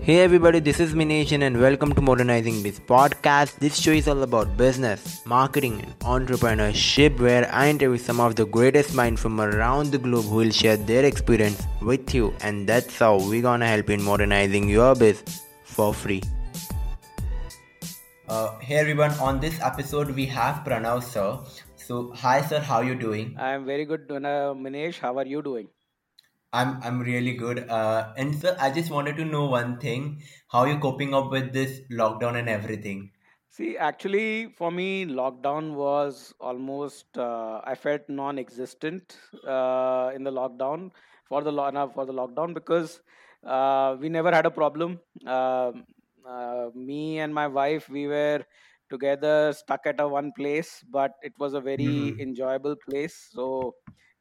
Hey everybody, this is Mineshan and welcome to Modernizing Biz podcast. This show is all about business, marketing, and entrepreneurship, where I interview some of the greatest minds from around the globe who will share their experience with you, and that's how we're gonna help in modernizing your biz for free. Uh, hey everyone, on this episode we have Pranav sir. So, hi sir, how are you doing? I am very good, uh, Minesh. How are you doing? I'm I'm really good. Uh, and sir, I just wanted to know one thing: how are you coping up with this lockdown and everything? See, actually, for me, lockdown was almost uh, I felt non-existent uh, in the lockdown for the lo- for the lockdown because uh, we never had a problem. Um uh, me and my wife, we were together, stuck at a one place, but it was a very Mm-hmm. enjoyable place. So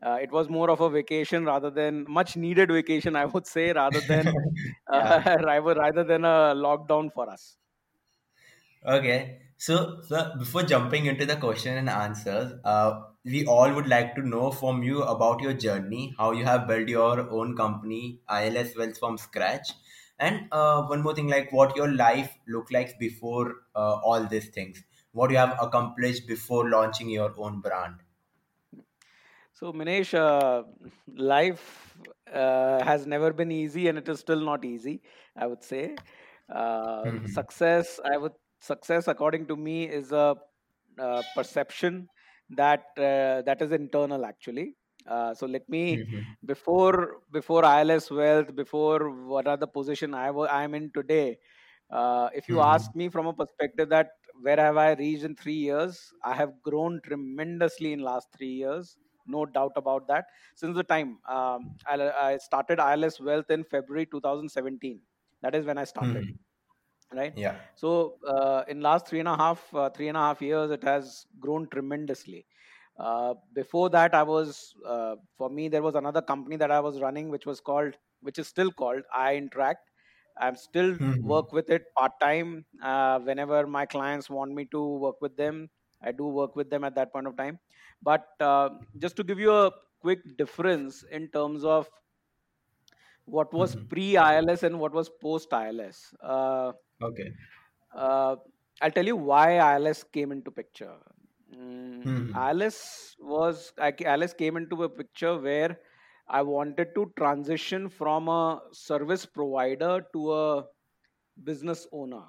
uh, it was more of a vacation rather than much needed vacation, I would say, rather than Yeah. uh, rather rather than a lockdown for us. Okay. So, sir, before jumping into the question and answers, uh, we all would like to know from you about your journey, how you have built your own company, ILS Wealth from scratch, and uh, one more thing, like what your life looked like before uh, all these things, what you have accomplished before launching your own brand. So, Minesh, uh, life uh, has never been easy, and it is still not easy. I would say, uh, Mm-hmm. success. I would success, according to me, is a uh, perception that uh, that is internal actually. Uh, so let me Mm-hmm. before before ILS Wealth, before what are the position I wa- I am in today. Uh, if you Mm-hmm. ask me from a perspective that where have I reached in three years, I have grown tremendously in last three years no doubt about that since the time um, I, I started ILS Wealth in February 2017. That is when I started, Mm-hmm. right? Yeah. So uh, in last three and a half uh, three and a half years, it has grown tremendously. Uh, before that, I was uh, for me there was another company that I was running, which was called, which is still called I Interact. I'm still Mm-hmm. work with it part time. Uh, whenever my clients want me to work with them, I do work with them at that point of time. But uh, just to give you a quick difference in terms of what was Mm-hmm. pre ILS and what was post ILS. Uh, Okay. uh, I'll tell you why ILS came into picture. Mm, Mm-hmm. ILS was I ca- came into a picture where I wanted to transition from a service provider to a business owner.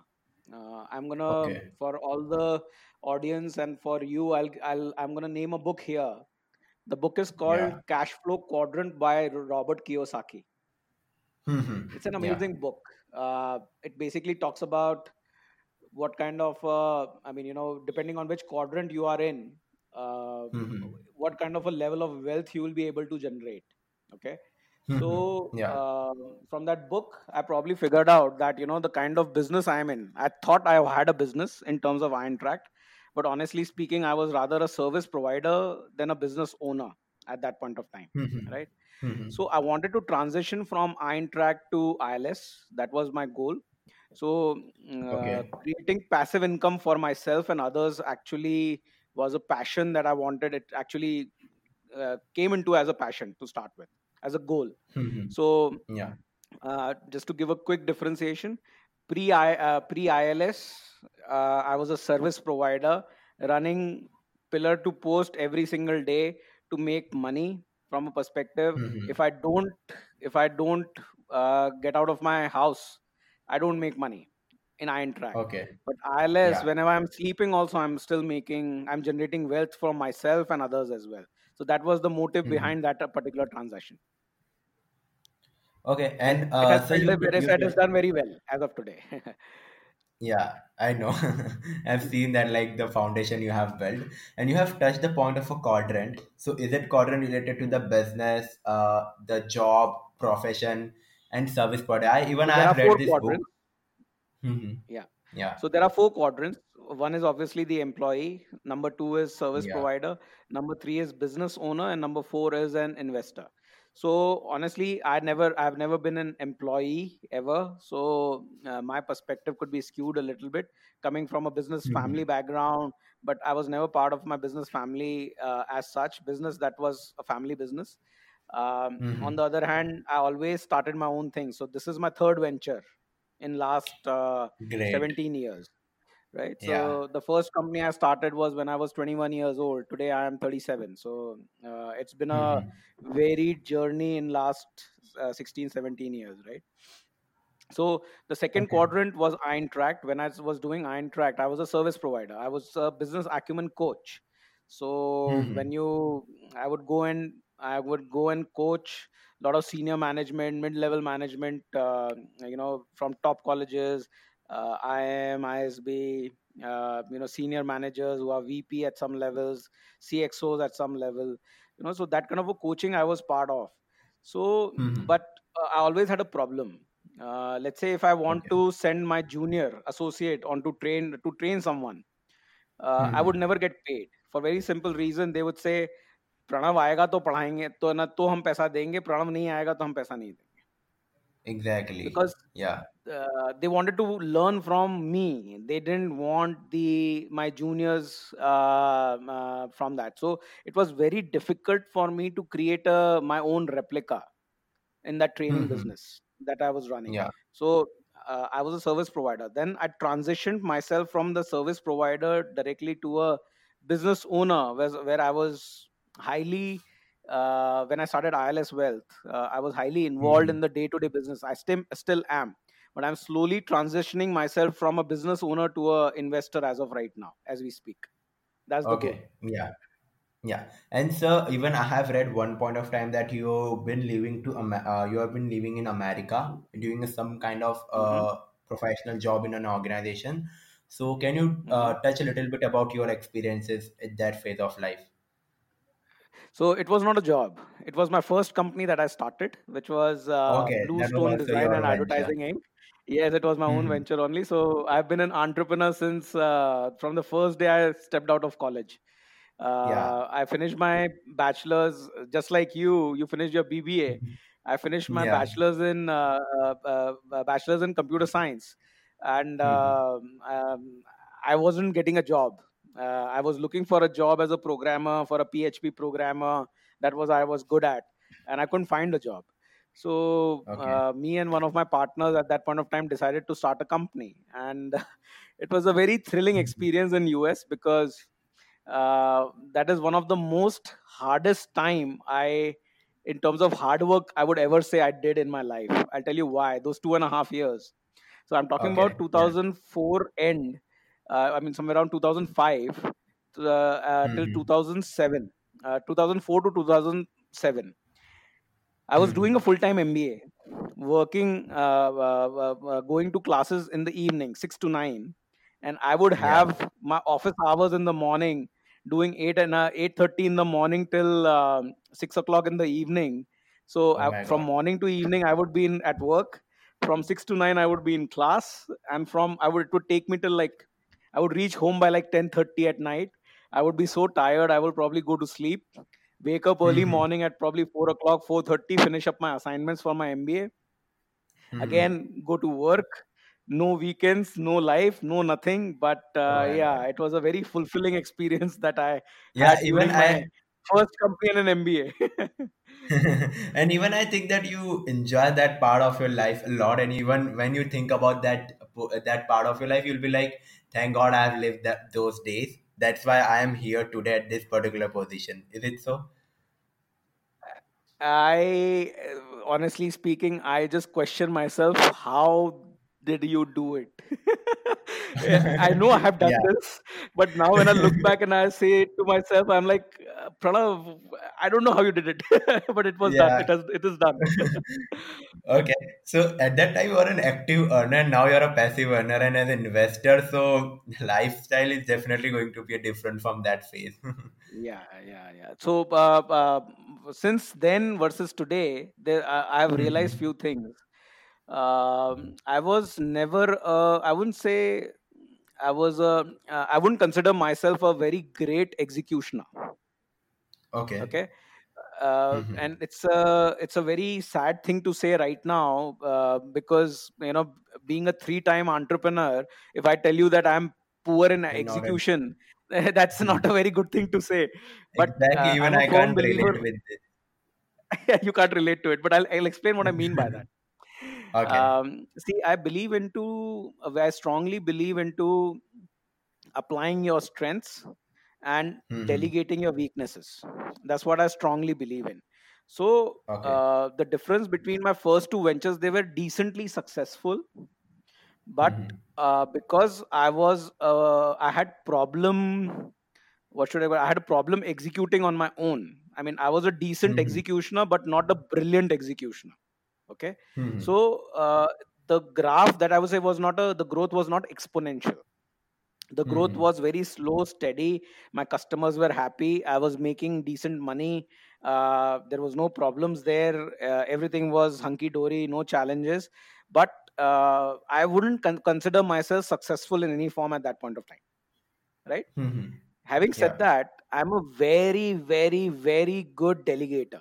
Uh, I'm gonna Okay. for all the audience and for you, I'll I'll I'm gonna name a book here. The book is called Yeah. Cash Flow Quadrant by Robert Kiyosaki. Mm-hmm. It's an Yeah. amazing book. Uh, it basically talks about what kind of uh, i mean you know depending on which quadrant you are in uh, Mm-hmm. what kind of a level of wealth you will be able to generate okay Mm-hmm. so Yeah. um, from that book i probably figured out that you know the kind of business i'm in i thought i had a business in terms of iron tract but honestly speaking i was rather a service provider than a business owner at that point of time Mm-hmm. right Mm-hmm. so i wanted to transition from iron tract to ils that was my goal so, mm, uh, Okay. creating passive income for myself and others actually was a passion that I wanted. It actually uh, came into as a passion to start with, as a goal. Mm-hmm. So, Yeah. uh, just to give a quick differentiation, pre uh, pre ILS uh, I was a service provider running pillar to post every single day to make money from a perspective. Mm-hmm. If I don't, if I don't uh, get out of my house, I don't make money in iron track. Okay. But ILS, Yeah. whenever I'm sleeping, also I'm still making, I'm generating wealth for myself and others as well. So that was the motive Mm-hmm. behind that uh, particular transaction Okay. and And it has uh, so you it you has done very well as of today yeah, I know. I've seen that like the foundation you have built, and you have touched the point of a quadrant. So is it quadrant related to the business, uh, the job, profession, and service product? I even so I have read four this book. Mm-hmm. yeah Yeah. so there are four quadrants one is obviously the employee number two is service Yeah. provider number three is business owner and number four is an investor so honestly i never i've never been an employee ever so uh, my perspective could be skewed a little bit coming from a business Mm-hmm. family background but i was never part of my business family uh, as such business that was a family business um, on hmm the other hand i always started my own thing so this is my third venture in last uh, 17 years right Yeah. so the first company i started was when i was 21 years old today i am 37 so uh, it's been a hmm varied journey in last uh, 16 17 years right so the second Okay. quadrant was Eintracht. When I was doing Eintracht, I was a service provider. I was a business acumen coach. So hmm when you, I would go and I would go and coach a lot of senior management, mid-level management, uh, you know, from top colleges, uh, IIM, ISB, uh, you know, senior managers who are VP at some levels, CXOs at some level, you know, so that kind of a coaching I was part of. So, hmm but uh, I always had a problem uh, let's say if i want Okay. to send my junior associate on to train to train someone uh, i would never get paid for very simple reason they would say Pranav आएगा तो पढ़ाएंगे तो ना तो हम पैसा देंगे प्रणव नहीं आएगा तो हम पैसा नहीं देंगे Exactly. because Yeah. uh, they wanted to learn from me they didn't want the my juniors uh, uh, from that so it was very difficult for me to create a, my own replica in that training hmm business that I was running. Yeah. So uh, I was a service provider. Then I transitioned myself from the service provider directly to a business owner, where, where I was highly. Uh, when I started ILS Wealth, uh, I was highly involved hmm in the day-to-day business. I still still am, but I'm slowly transitioning myself from a business owner to a investor as of right now, as we speak. That's the goal. Okay. Yeah. Yeah, and so even I have read one point of time that you've been living to uh, you have been living in America doing some kind of uh, professional job in an organization. So can you uh, touch a little bit about your experiences at that phase of life? So it was not a job. It was my first company that I started, which was uh, Okay, that was Design and. Advertising Inc. Yes, it was my own hmm venture only. So I've been an entrepreneur since uh, from the first day I stepped out of college. Yeah. Uh, I finished my bachelor's just like you. You finished your BBA. Mhm. I finished my Yeah. bachelor's in uh, uh, uh, bachelor's in computer science, and hmm um, um, I wasn't getting a job. Uh, I was looking for a job as a programmer for a PHP programmer. That was I was good at, and I couldn't find a job. So Okay. uh, me and one of my partners at that point of time decided to start a company, and it was a very thrilling experience in US because uh, that is one of the most hardest time I, in terms of hard work, I would ever say I did in my life. I'll tell you why. Those two and a half years. So I'm talking about Okay. Yeah. 2004 end. Uh, I mean, somewhere around 2005 to, uh, uh, till hmm 2007, uh, 2004 to 2007. I was doing a hmm full time MBA, working, uh, uh, uh, uh, going to classes in the evening, six to nine, and I would Yeah. have my office hours in the morning, doing eight and uh, eight thirty in the morning till um, six o'clock in the evening. So Oh I, from God. morning to evening, I would be in at work. From six to nine, I would be in class, and from I would it would take me till like I would reach home by like ten thirty at night. I would be so tired, I would probably go to sleep wake up early hmm morning at probably 4 o'clock 4.30 finish up my assignments for my mba hmm again go to work no weekends no life no nothing but uh, my yeah it was a very fulfilling experience that i Yeah. Even I. first company in an mba and even I think that you enjoy that part of your life a lot. And even when you think about that that part of your life, you'll be like, "Thank God I have lived that those days. That's why I am here today at this particular position." Is it so? I, honestly speaking, I just question myself how did you do it? Yeah, I know I have done yeah. this, but now when I look back and I say to myself, I'm like, uh, Pranav, I don't know how you did it, but it was done. It has, it is done. okay. So at that time you were an active earner. Now you're a passive earner and as an investor. So lifestyle is definitely going to be different from that phase. Yeah, yeah, yeah. So uh, uh, since then versus today, there uh, I have realized Mhm. few things. Um, I was never, uh, I wouldn't say I was a, uh, I wouldn't consider myself a very great executioner. okay. Okay, uh, Mhm. and it's a it's a very sad thing to say right now uh, because you know being a three time entrepreneur, if I tell you that I'm poor in You're not a execution, that's not a very good thing to say but Exactly. uh, Even i'm a I can't believer relate with this. you can't relate to it but I'll, I'll explain what i mean by that Okay. um, see i believe into uh, i strongly believe into applying your strengths and hmm delegating your weaknesses. That's what i strongly believe in. So Okay. uh, the difference between my first two ventures they were decently successful. But hmm uh, because i was uh, i had problem what should i i had a problem executing on my own. I mean i was a decent hmm executioner but not a brilliant executioner okay? Hmm so uh, the graph that i would say was not a the growth was not exponential. The growth hmm was very slow steady. My customers were happy. I was making decent money. Uh, there was no problems there. Uh, everything was hunky dory no challenges. But uh, i wouldn't con- consider myself successful in any form at that point of time right? Hmm having said Yeah. that i'm a very very very good delegator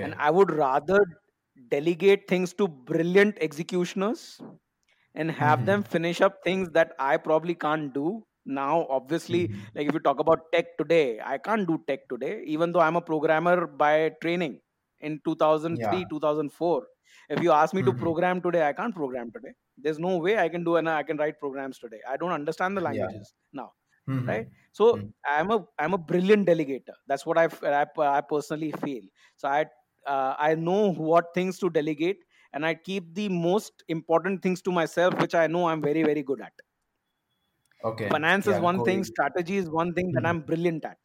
and i would rather delegate things to brilliant executioners and have them hmm finish up things that I probably can't do. Now, obviously, hmm like if you talk about tech today, I can't do tech today, even though I'm a programmer by training in 2003, Yeah. 2004. If you ask me to hmm program today, I can't program today. There's no way I can do and I can write programs today. I don't understand the Yeah. languages now, right? So I'm a I'm a brilliant delegator. That's what I I personally feel. So I uh, I know what things to delegate and I keep the most important things to myself, which I know I'm very, very good at. Okay. Finance is Yeah. one thing, strategy is one thing that hmm I'm brilliant at.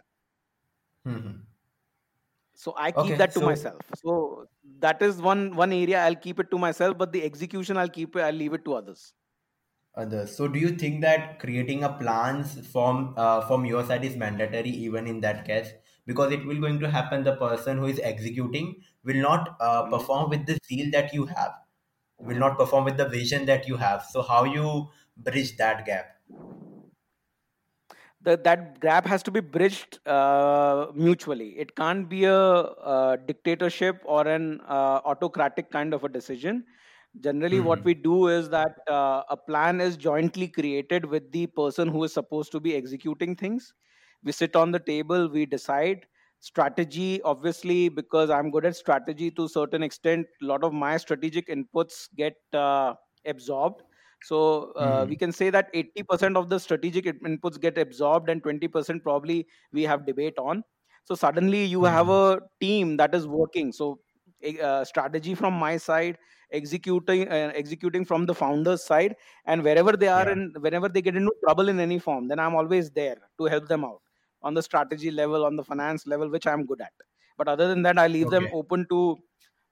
hmm So I keep Okay. that to So myself. So that is one one area I'll keep it to myself, but the execution I'll keep it, I'll leave it to others. Others. So do you think that creating a plans from uh, from your side is mandatory even in that case? Because it will going to happen. The person who is executing will not uh, Mhm. perform with the zeal that you have. Will not perform with the vision that you have. So how you bridge that gap? The, that gap has to be bridged uh, mutually. It can't be a, uh dictatorship or an uh, autocratic kind of a decision. Generally, what hmm we do is that uh, a plan is jointly created with the person who is supposed to be executing things. We sit on the table, we decide strategy. Obviously, because I'm good at strategy to a certain extent, a lot of my strategic inputs get uh, absorbed so uh, we hmm can say that 80% of the strategic inputs get absorbed and 20% probably we have debate on. So suddenly you have hmm a team that is working. So uh, strategy from my side, executing uh, executing from the founder's side, and wherever they are Yeah. and whenever they get into trouble in any form, then I'm always there to help them out on the strategy level, on the finance level, which I'm good at. But other than that, I leave them open to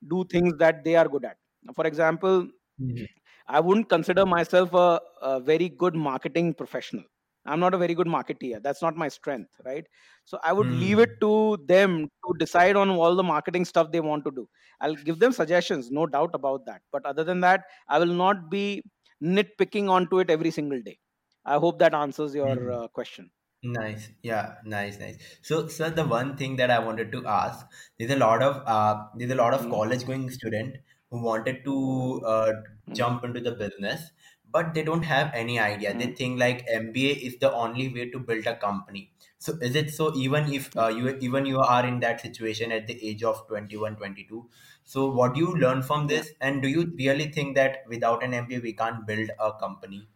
do things that they are good at. For example, hmm I wouldn't consider myself a, a very good marketing professional. I'm not a very good marketeer. That's not my strength, right? So I would leave it hmm to them to decide on all the marketing stuff they want to do. I'll give them suggestions, no doubt about that. But other than that, I will not be nitpicking onto it every single day. I hope that answers your hmm uh, question. Nice. Yeah, nice, nice. So, sir, the one thing that I wanted to ask, there's a lot of uh, there's a lot of Mhm, college going student who wanted to uh, jump into the business, but they don't have any idea. They mhm. think like MBA is the only way to build a company. So, is it so? Even if uh, you even you are in that situation at the age of 21, 22, so what do you learn from this? And do you really think that without an MBA we can't build a company?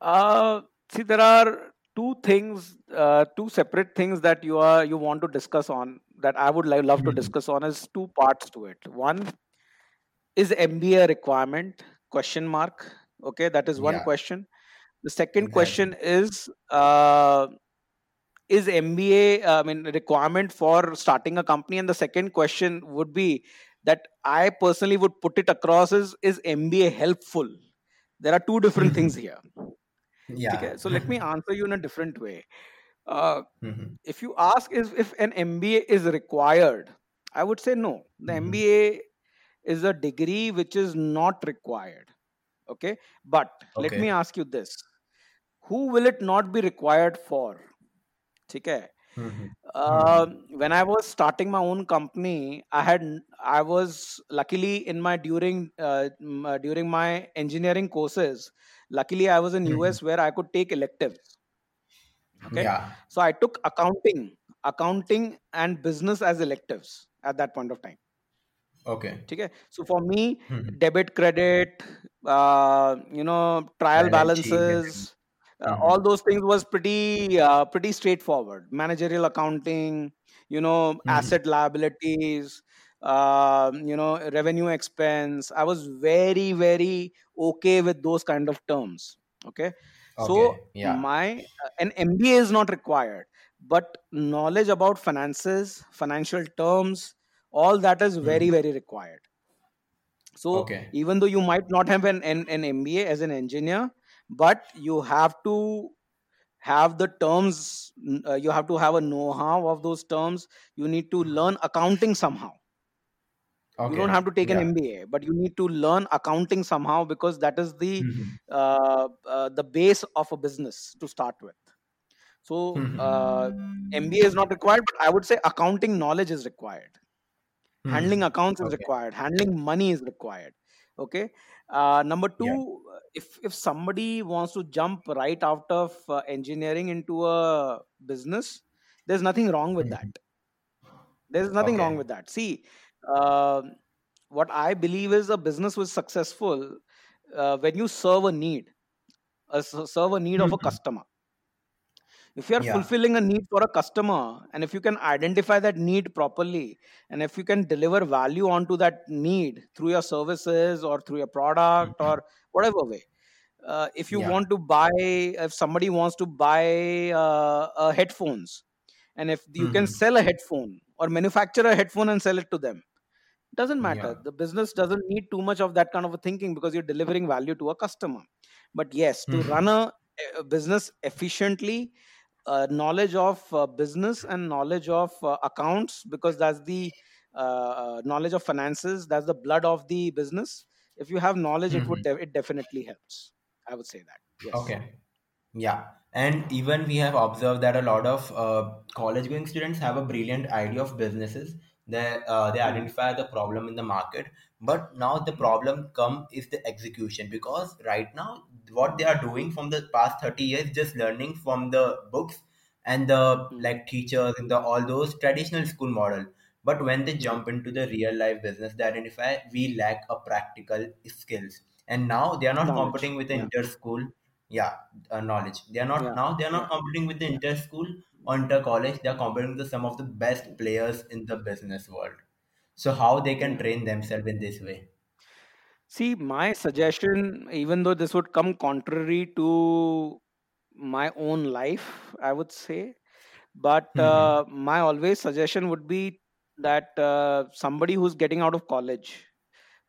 Uh, see, there are two things, uh, two separate things that you are you want to discuss on that I would love to hmm discuss on is two parts to it. One is MBA a requirement? Question mark. Okay, that is one Yeah, question. The second question is uh, is MBA I mean requirement for starting a company? And the second question would be that I personally would put it across is is MBA helpful? There are two different things here. Yeah. Okay, so let me answer you in a different way. Uh, Mhm, if you ask is if an MBA is required, I would say no. The mhm. MBA is a degree which is not required. Okay, but let me ask you this: Who will it not be required for? Okay. Mhm, mhm, Um, when I was starting my own company, I had I was luckily in my during uh, uh, during my engineering courses. luckily i was in Mhm. us where i could take electives okay Yeah. so i took accounting accounting and business as electives at that point of time Okay. So for me, Mhm. debit, credit, uh, you know, trial Balance sheet. everything. balances, uh, all Mhm. those things was pretty uh, pretty straightforward. Managerial accounting, you know, Mhm. asset liabilities, uh, you know, revenue expense. I was very very okay with those kind of terms. Okay, so Okay. Yeah. my uh, an MBA is not required, but knowledge about finances, financial terms, all that is very Mhm. very required so Okay. even though you might not have an, an, an mba as an engineer but you have to have the terms uh, you have to have a know-how of those terms you need to learn accounting somehow you don't have to take an mba but you need to learn accounting somehow because that is the Mhm. uh, uh, the base of a business to start with so uh, Mhm. mba is not required but i would say accounting knowledge is required handling Mhm. accounts is required handling money is required okay uh, number two Yeah. if if somebody wants to jump right out of uh, engineering into a business there's nothing wrong with that Mhm. there's nothing wrong with that see uh, what i believe is a business was successful uh, when you serve a need uh, serve a need of a Mhm. customer if you are Yeah. fulfilling a need for a customer and if you can identify that need properly and if you can deliver value onto that need through your services or through your product Mhm. or whatever way uh, if you Yeah. want to buy if somebody wants to buy uh, uh, headphones and if you can Mhm. sell a headphone or manufacture a headphone and sell it to them it doesn't matter Yeah. the business doesn't need too much of that kind of a thinking because you're delivering value to a customer but yes to run Mhm. a, a business efficiently uh, knowledge of uh, business and knowledge of uh, accounts because that's the uh, uh, knowledge of finances that's the blood of the business if you have knowledge it would Mhm. de- it definitely helps i would say that yes Okay. Yeah, and even we have observed that a lot of uh, college-going students have a brilliant idea of businesses. They uh, they Hmm, identify the problem in the market, but now the problem come is the execution because right now what they are doing from the past 30 years just learning from the books and the hmm, like teachers in the all those traditional school model. But when they jump into the real life business, they identify we lack a practical skills, and now they are not knowledge. competing with the yeah. inter school yeah uh, knowledge. They are not yeah. now they are not yeah. competing with the inter school or inter college they are competing with some of the best players in the business world. So how they can train themselves in this way? See my suggestion even though this would come contrary to my own life i would say but hmm uh, my always suggestion would be that uh, somebody who's getting out of college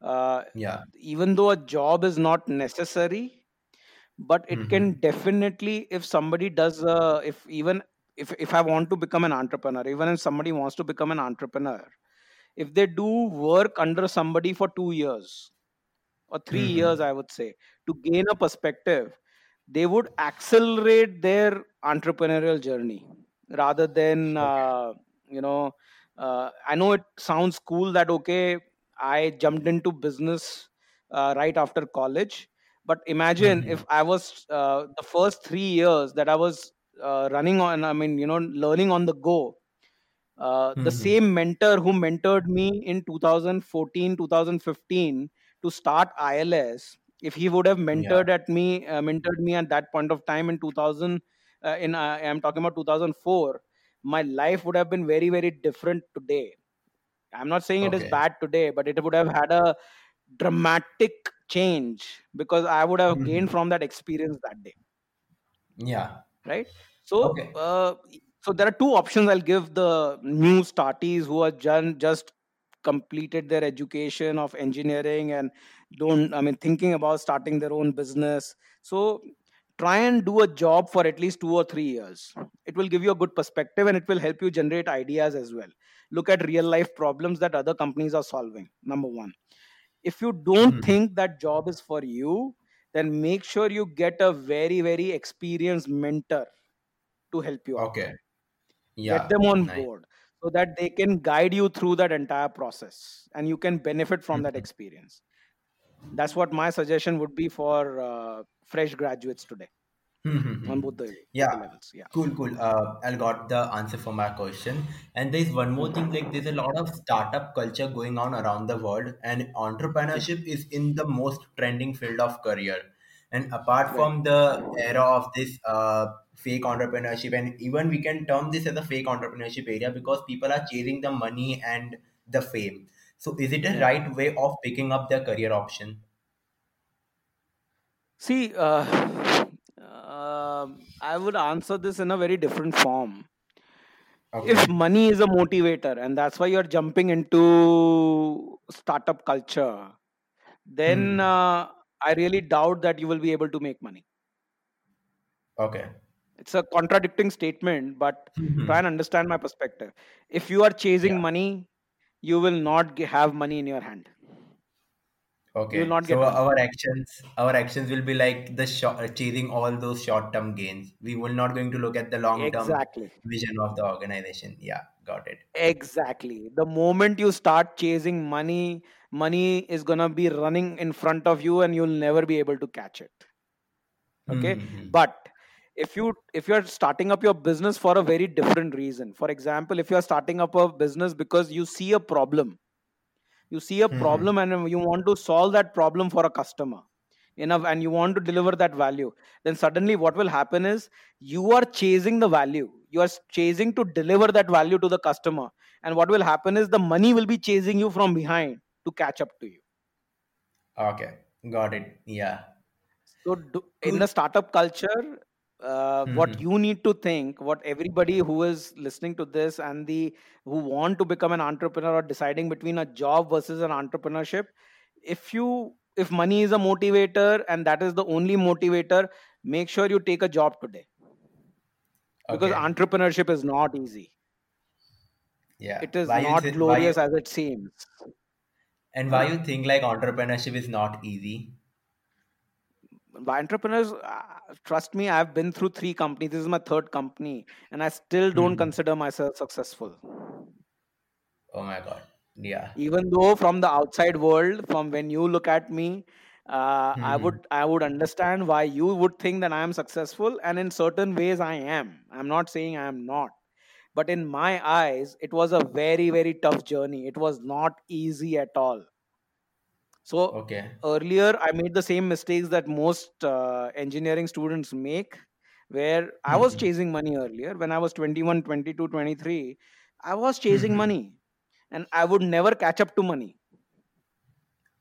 uh, yeah. even though a job is not necessary but it can hmm. definitely if somebody does uh, if even if, if i want to become an entrepreneur even if somebody wants to become an entrepreneur if they do work under somebody for 2 years or 3 years hmm i would say to gain a perspective they would accelerate their entrepreneurial journey rather than okay. uh, you know uh, i know it sounds cool that okay i jumped into business uh, right after college but imagine hmm if i was uh, the first 3 years that i was uh, running on i mean you know learning on the go. Uh, the hmm. same mentor who mentored me in 2014 2015 to start ILS, if he would have yeah. mentored at me, uh, mentored me at that point of time in 2000, uh, in uh, I'm talking about 2004, my life would have been very very different today. I'm not saying it is bad today, but it would have had a dramatic change because I would have gained from that experience that day. Yeah right? So okay. uh, so there are two options i'll give the new startees who are just just completed their education of engineering and don't i mean thinking about starting their own business. So try and do a job for at least 2 or 3 years. It will give you a good perspective and it will help you generate ideas as well. Look at real life problems that other companies are solving number 1 if you don't hmm. think that job is for you then make sure you get a very very experienced mentor to help you out. Okay. Get them on nice. board so that they can guide you through that entire process and you can benefit from that hmm experience. That's what my suggestion would be for uh, fresh graduates today Hmm, hmm, on both the Yeah, levels. Yeah. cool, cool. Uh, I got the answer for my question. And there's one more thing, like there's a lot of startup culture going on around the world, and entrepreneurship is in the most trending field of career. And apart Right. from the era of this uh, fake entrepreneurship, and even we can term this as a fake entrepreneurship area because people are chasing the money and the fame. So is it a right way of picking up their career option? See, uh, I would answer this in a very different form. If money is a motivator, and that's why you're jumping into startup culture, then Hmm. uh, I really doubt that you will be able to make money. Okay. It's a contradicting statement, but try and understand my perspective. If you are chasing Yeah. money, you will not have money in your hand. You will Okay, not so get money. our actions, our actions will be like the short, chasing all those short-term gains. We will not going to look at the long-term Exactly. vision of the organization. Yeah, got it. Exactly. The moment you start chasing money, money is gonna be running in front of you and you'll never be able to catch it. Okay. Hmm. But if you if you're starting up your business for a very different reason, for example, if you're starting up a business because you see a problem, you see a Hmm. problem and you want to solve that problem for a customer enough and you want to deliver that value. Then suddenly what will happen is you are chasing the value. You are chasing to deliver that value to the customer. And what will happen is the money will be chasing you from behind to catch up to you. Okay, got it. Yeah, so do, in the startup culture uh, what Hmm. you need to think what everybody who is listening to this and the who want to become an entrepreneur or deciding between a job versus an entrepreneurship if you if money is a motivator and that is the only motivator make sure you take a job today because Okay, entrepreneurship is not easy yeah. it is Why not th- why you glorious as it seems and why you think like entrepreneurship is not easy? By entrepreneurs uh, trust me i've been through three companies this is my third company and i still don't Hmm. consider myself successful Oh my God. Yeah. even though from the outside world from when you look at me uh, i Hmm. would i would understand why you would think that i am successful and in certain ways i am i'm not saying i am not but in my eyes it was a very very tough journey it was not easy at all so Okay. earlier i made the same mistakes that most uh, engineering students make where i was Hmm. chasing money earlier when i was 21, 22, 23. i was chasing Hmm. money and i would never catch up to money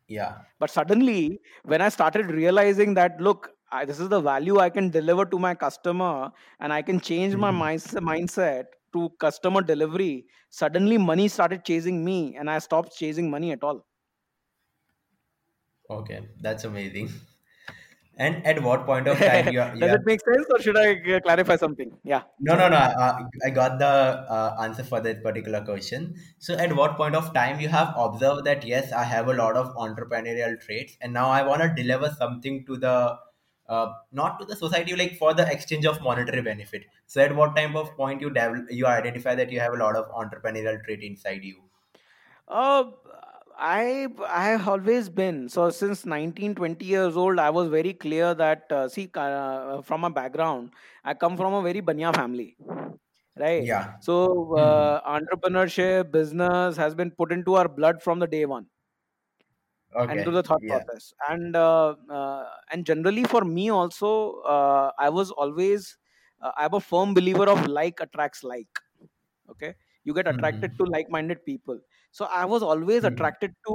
Yeah. but suddenly when i started realizing that look I, this is the value i can deliver to my customer and i can change my Hmm. minds- mindset to customer delivery suddenly money started chasing me and i stopped chasing money at all Okay, that's amazing. And at what point of time you are, does it have make sense or should i uh, clarify something yeah no no no uh, I got the uh, answer for that particular question. So at what point of time you have observed that yes I have a lot of entrepreneurial traits and now I want to deliver something to the uh, not to the society like for the exchange of monetary benefit. So at what time of point you develop you identify that you have a lot of entrepreneurial trait inside you. Uh, I I have always been so since 19 20 years old. I was very clear that uh, see uh, from a background, I come from a very banya family, right? Yeah. So uh, entrepreneurship, business has been put into our blood from the day one and to the thought Yeah. process and uh, uh, and generally for me also uh, i was always uh, i'm a firm believer of like attracts like okay you get attracted Hmm. to like-minded people so i was always Hmm. attracted to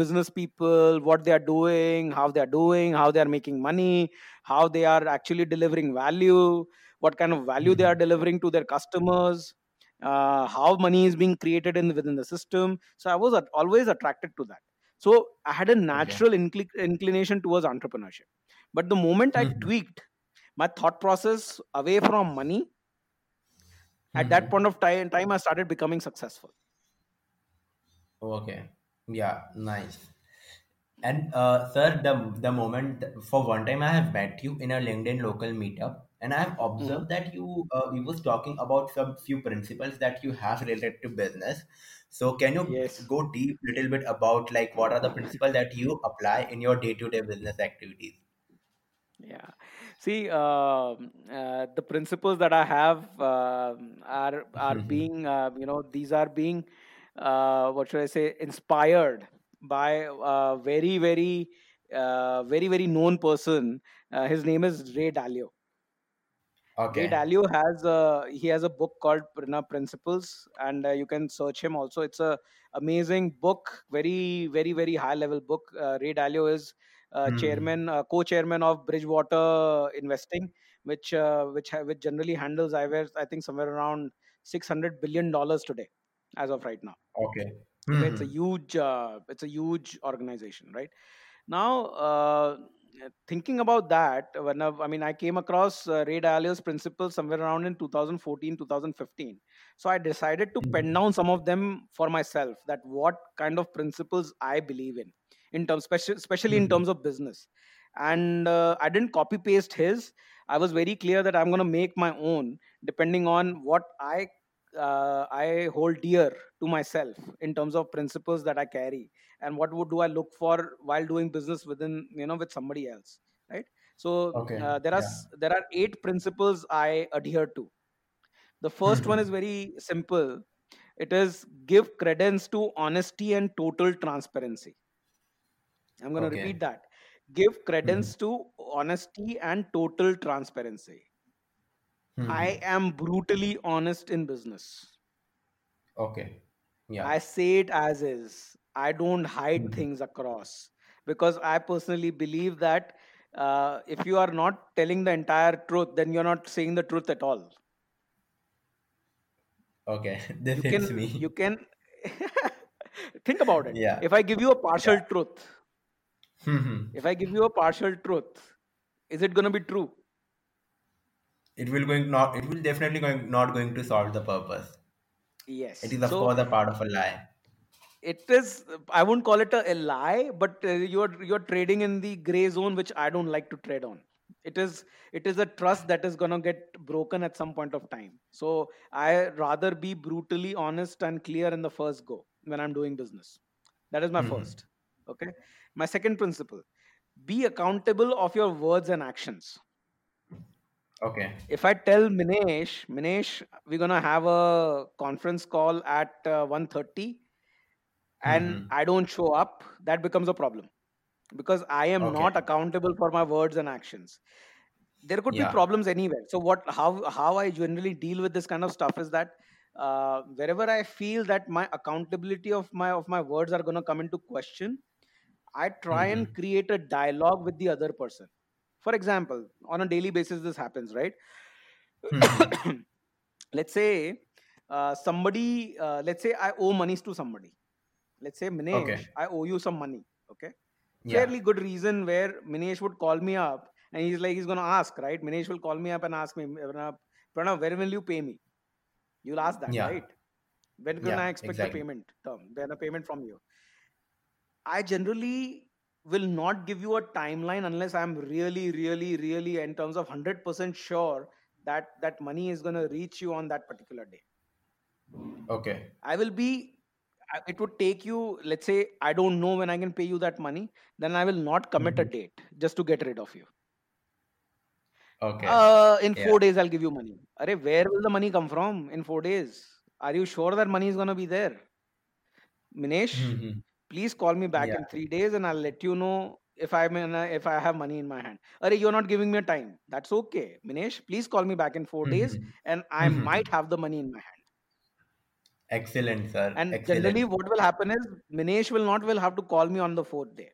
business people what they are doing how they are doing how they are making money how they are actually delivering value what kind of value they are delivering to their customers uh, how money is being created in within the system so i was at- always attracted to that so i had a Okay. natural inclination towards entrepreneurship but the moment i Hmm. tweaked my thought process away from money at that Hmm. point of time, time i started becoming successful Okay. Yeah, nice. And uh, sir, the the moment for one time I have met you in a LinkedIn local meetup, and I have observed that you uh, you was talking about some few principles that you have related to business. So can you yes go deep little bit about like what are the principles that you apply in your day to day business activities? Yeah. See, um, uh, the principles that I have um are are being, uh, you know, these are being, uh, what should I say, inspired by a very, very, uh, very, very known person. Uh, his name is Ray Dalio. Okay. Ray. Dalio has a he has a book called Prana Principles, and uh, you can search him also. It's a amazing book, very very very high level book. Uh, Ray Dalio is uh, Hmm. chairman, uh, co-chairman of Bridgewater Investing, which uh, which which generally handles I I think somewhere around six hundred billion dollars today, as of right now. Okay. Okay, it's a Hmm. huge uh, it's a huge organization, right? Now, uh, thinking about that, when I, I mean, I came across uh, Ray Dalio's principles somewhere around in 2014, 2015. So I decided to pen Hmm. down some of them for myself. That what kind of principles I believe in, in terms, especially, especially in Hmm. terms of business. And uh, I didn't copy paste his. I was very clear that I'm going to make my own, depending on what I uh, I hold dear to myself in terms of principles that I carry and what would do i look for while doing business within you know with somebody else right so Okay. uh, there are Yeah. there are eight principles i adhere to the first one is Hmm. very simple it is give credence to honesty and total transparency i'm going to repeat that give Hmm. credence to honesty and total transparency i Hmm. am brutally honest in business Okay. Yeah. I say it as is. I don't hide Hmm. things across because I personally believe that uh, if you are not telling the entire truth, then you're not saying the truth at all. Okay. This You can, you can think about it. Yeah. If I give you a Yeah. partial truth, Hmm. if I give you a partial truth, is it going to be true? It will going not. It will definitely going not going to solve the purpose. Yes. it is of So course a part of a lie. it is i won't call it a, a lie but uh, you're you're trading in the gray zone which i don't like to trade on it is it is a trust that is going to get broken at some point of time so i rather be brutally honest and clear in the first go when i'm doing business that is my Hmm. first okay my second principle be accountable of your words and actions Okay. if i tell minesh minesh we're going to have a conference call at uh, 1:30 and Hmm. I don't show up, that becomes a problem because I am not accountable for my words and actions. There could be problems anywhere. So what how how I generally deal with this kind of stuff is that uh, wherever I feel that my accountability of my of my words are going to come into question, I try and Hmm. create a dialogue with the other person. For example, on a daily basis, this happens, right? Hmm. let's say uh, somebody, uh, let's say I owe monies to somebody. Let's say Minesh, Okay. I owe you some money. Okay Yeah. fairly good reason where Minesh would call me up and he's like, he's going to ask, right? Minesh will call me up and ask me, Pranav, when will you pay me? You'll ask that, Yeah. right? When can Yeah. I expect the Exactly. payment term? When a payment from you? I generally will not give you a timeline unless I'm really, really, really in terms of 100% sure that that money is going to reach you on that particular day. Okay. I will be it would take you let's say i don't know when i can pay you that money then i will not commit a Hmm. date just to get rid of you Okay. uh in Yeah. 4 days i'll give you money Arey, where will the money come from in 4 days are you sure that money is going to be there minesh Hmm. Please call me back Yeah. in 3 days and i'll let you know if i'm in a, if i have money in my hand Arey, you're not giving me a time that's okay minesh please call me back in 4 days Hmm. and i Hmm. might have the money in my hand Excellent, sir. and Excellent. generally what will happen is minesh will not will have to call me on the fourth day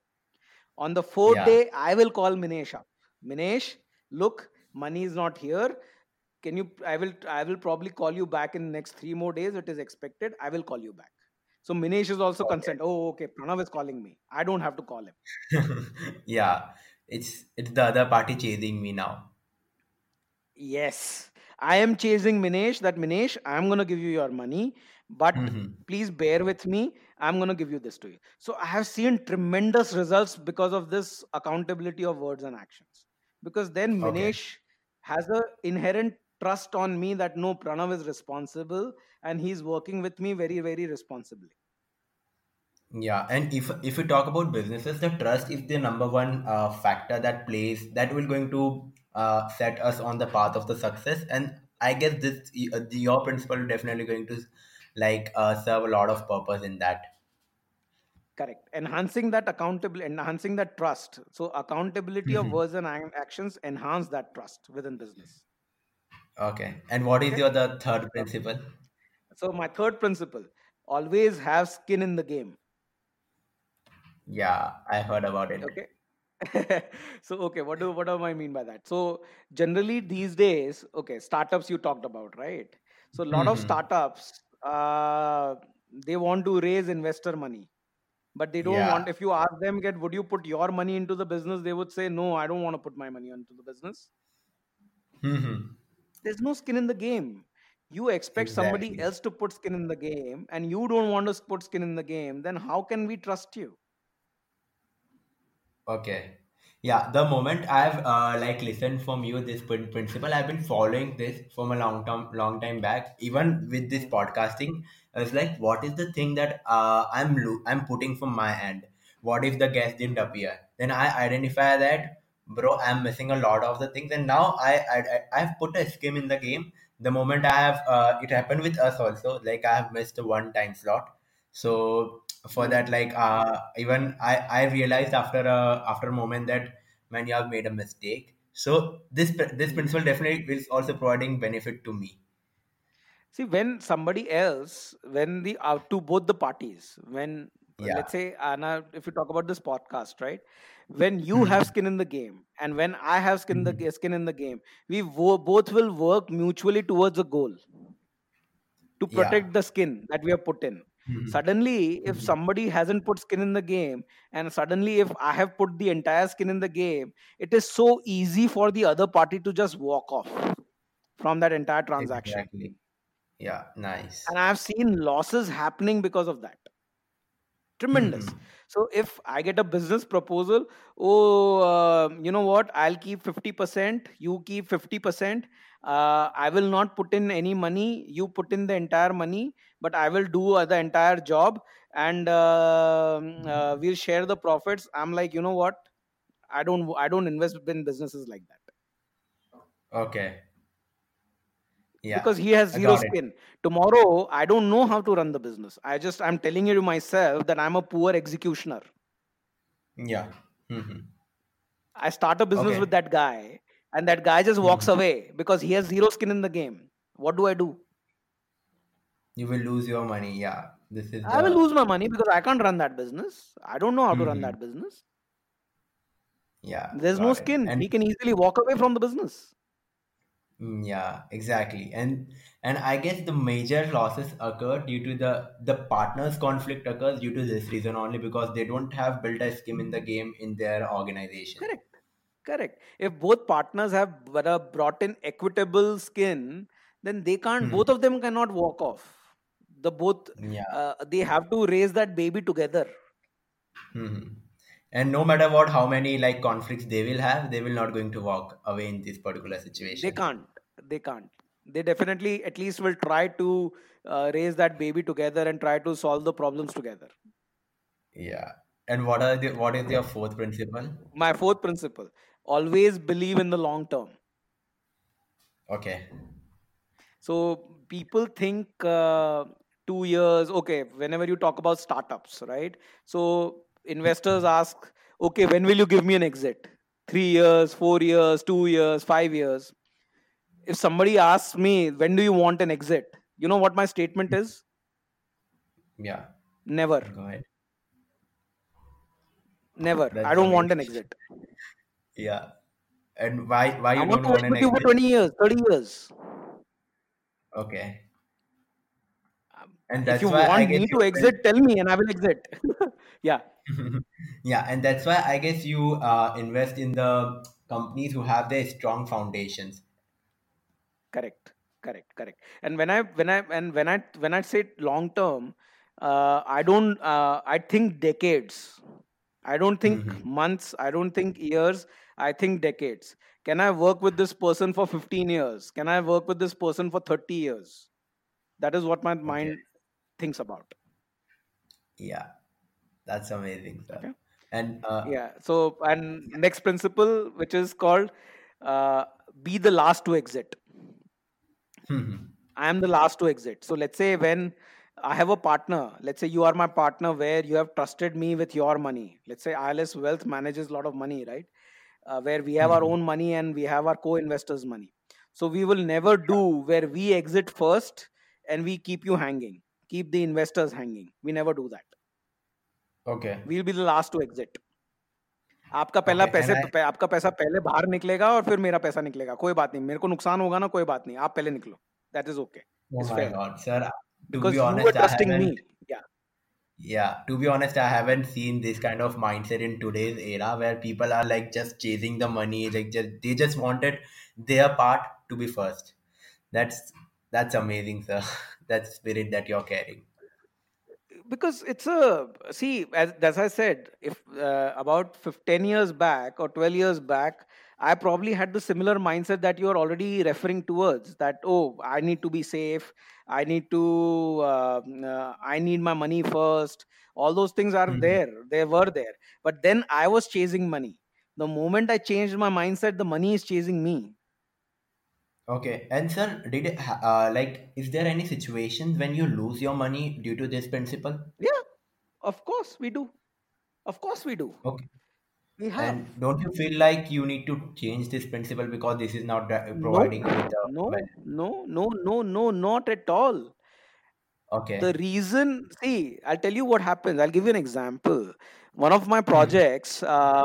On the fourth Yeah. day, I will call Minesh up. Minesh, look, money is not here. Can you? I will. I will probably call you back in next three more days. It is expected. I will call you back. So Minesh is also Okay. consent. Oh, okay. Pranav is calling me. I don't have to call him. yeah. It's it's the other party chasing me now. Yes, I am chasing Minesh. That Minesh, I'm gonna give you your money, but Hmm. please bear with me. I'm gonna give you this to you. So I have seen tremendous results because of this accountability of words and actions. Because then Okay. Minesh has a inherent trust on me that no, Pranav is responsible and he's working with me very, very responsibly. Yeah, and if if we talk about businesses, the trust is the number one uh, factor that plays that will going to uh, set us on the path of the success. And I guess this uh, your principle definitely going to like uh, serve a lot of purpose in that. correct enhancing that accountable enhancing that trust so accountability of Mhm. words and actions enhance that trust within business Okay, and what is okay. your the third principle? so my third principle always have skin in the game. Yeah, I heard about it. okay. So okay what do what do i mean by that? So generally these days okay startups you talked about right? So a lot of hmm startups uh, they want to raise investor money but they don't Yeah. want if you ask them get would you put your money into the business? they would say no i don't want to put my money into the business. Hmm there's no skin in the game you expect somebody else to put skin in the game and you don't want to put skin in the game then how can we trust you Okay. Yeah, the moment I've uh, like listened from you this prin- principle, I've been following this from a long time, long time back. Even with this podcasting, I was like, what is the thing that uh, I'm lo- I'm putting from my end? What if the guest didn't appear? Then I identify that, bro, I'm missing a lot of the things, and now I I I- I've put a skim in the game. The moment I have, uh, it happened with us also. Like I have missed one time slot, so for hmm, that like uh, even i i realized after a after a moment that man you have made a mistake so this this hmm. principle definitely is also providing benefit to me See, when somebody else, when the uh, to both the parties, when yeah let's say Anna, if you talk about this podcast, right? When you have Mhm. skin in the game, and when I have skin in the Mhm. skin in the game, we wo- both will work mutually towards a goal to yeah protect the skin that we have put in. Mhm. Suddenly, if Mhm. somebody hasn't put skin in the game, and suddenly if I have put the entire skin in the game, it is so easy for the other party to just walk off from that entire transaction. exactly yeah nice And I've seen losses happening because of that. Tremendous. Mhm. So if I get a business proposal, oh, uh, you know what? I'll keep 50%, you keep 50%. Uh, I will not put in any money. You put in the entire money, but I will do uh, the entire job and um, uh, we'll share the profits. I'm like, you know what? I don't, I don't invest in businesses like that okay yeah because he has zero got it skin. Tomorrow, I don't know how to run the business. I just, I'm telling you to myself that I'm a poor executioner. yeah Mhm. I start a business with that guy, and that guy just walks Mhm. away because he has zero skin in the game. What do I do? you will lose your money yeah this is I will lose my money because I can't run that business. I don't know how to run Mhm. that business. yeah There's no it skin. and He can easily walk away from the business. Mm, Yeah, exactly. And and I guess the major losses occur due to the the partners conflict occurs due to this reason only because they don't have built a scheme in the game in their organization. Correct. Correct. If both partners have b- uh, brought in equitable skin, then they can't. Hmm. Both of them cannot walk off. The both Yeah. uh, they have to raise that baby together. Hmm. And no matter what, how many like conflicts they will have, they will not going to walk away in this particular situation. They can't. They can't. They definitely at least will try to uh, raise that baby together and try to solve the problems together. Yeah. And what are the what is your fourth principle? My fourth principle always believe in the long term. Okay. So people think uh, two years, okay, whenever you talk about startups, right? So investors ask, okay, when will you give me an exit? Three years, four years, two years, five years. If somebody asks me, when do you want an exit? You know what my statement is? Yeah. Never. Go ahead. Never. I don't want an exit. Yeah. And why why I you want don't to want work an you for 20 years, 30 years. Okay. Um, And If that's you why I want me to exit, tell me and I will exit. yeah, Yeah, and that's why I guess you uh, invest in the companies who have their strong foundations. correct, correct, correct. And when I when I and when I when I say long term, uh, I don't. Uh, I think decades. I don't think hmm months. I don't think years. I think decades. Can I work with this person for 15 years? Can I work with this person for 30 years? That is what my Okay. mind thinks about. Yeah. That's amazing, sir. Okay. And uh, Yeah. So, and next principle, which is called uh, be the last to exit. I am the last to exit. So, let's say when I have a partner, let's say you are my partner where you have trusted me with your money. Let's say ILS Wealth manages a lot of money, right? Uh, where we have our own money and we have our co investors' money. So, we will never do where we exit first and we keep you hanging, keep the investors hanging. We never do that. Okay, We'll be the last to exit. आपका पहला okay, पैसे I आपका पैसा पहले बाहर निकलेगा और फिर मेरा पैसा निकलेगा कोई बात नहीं मेरे को नुकसान होगा ना कोई बात नहीं आप पहले निकलो that is okay oh because you were trusting me या Yeah, to be honest, I haven't seen this kind of mindset in today's era where people are like just chasing the money, like just they just wanted their part to be first. That's that's amazing, sir. That spirit that you're carrying. Because it's a see as, as i said if uh, about 15 years back or 12 years back i probably had the similar mindset that you're already referring towards that oh i need to be safe. I need to uh, uh, i need my money first. All those things are Mhm. there. They were there. But then i was chasing money. The moment i changed my mindset the money is chasing me Okay, and sir, did it, ha- uh, like is there any situations when you lose your money due to this principle? yeah of course we do of course we do Okay, we have and don't you feel like you need to change this principle because this is not uh, no providing you with the no well? no no no no not at all Okay. the Okay. reason see i'll tell you what happens i'll give you an example one of my Hmm. projects uh,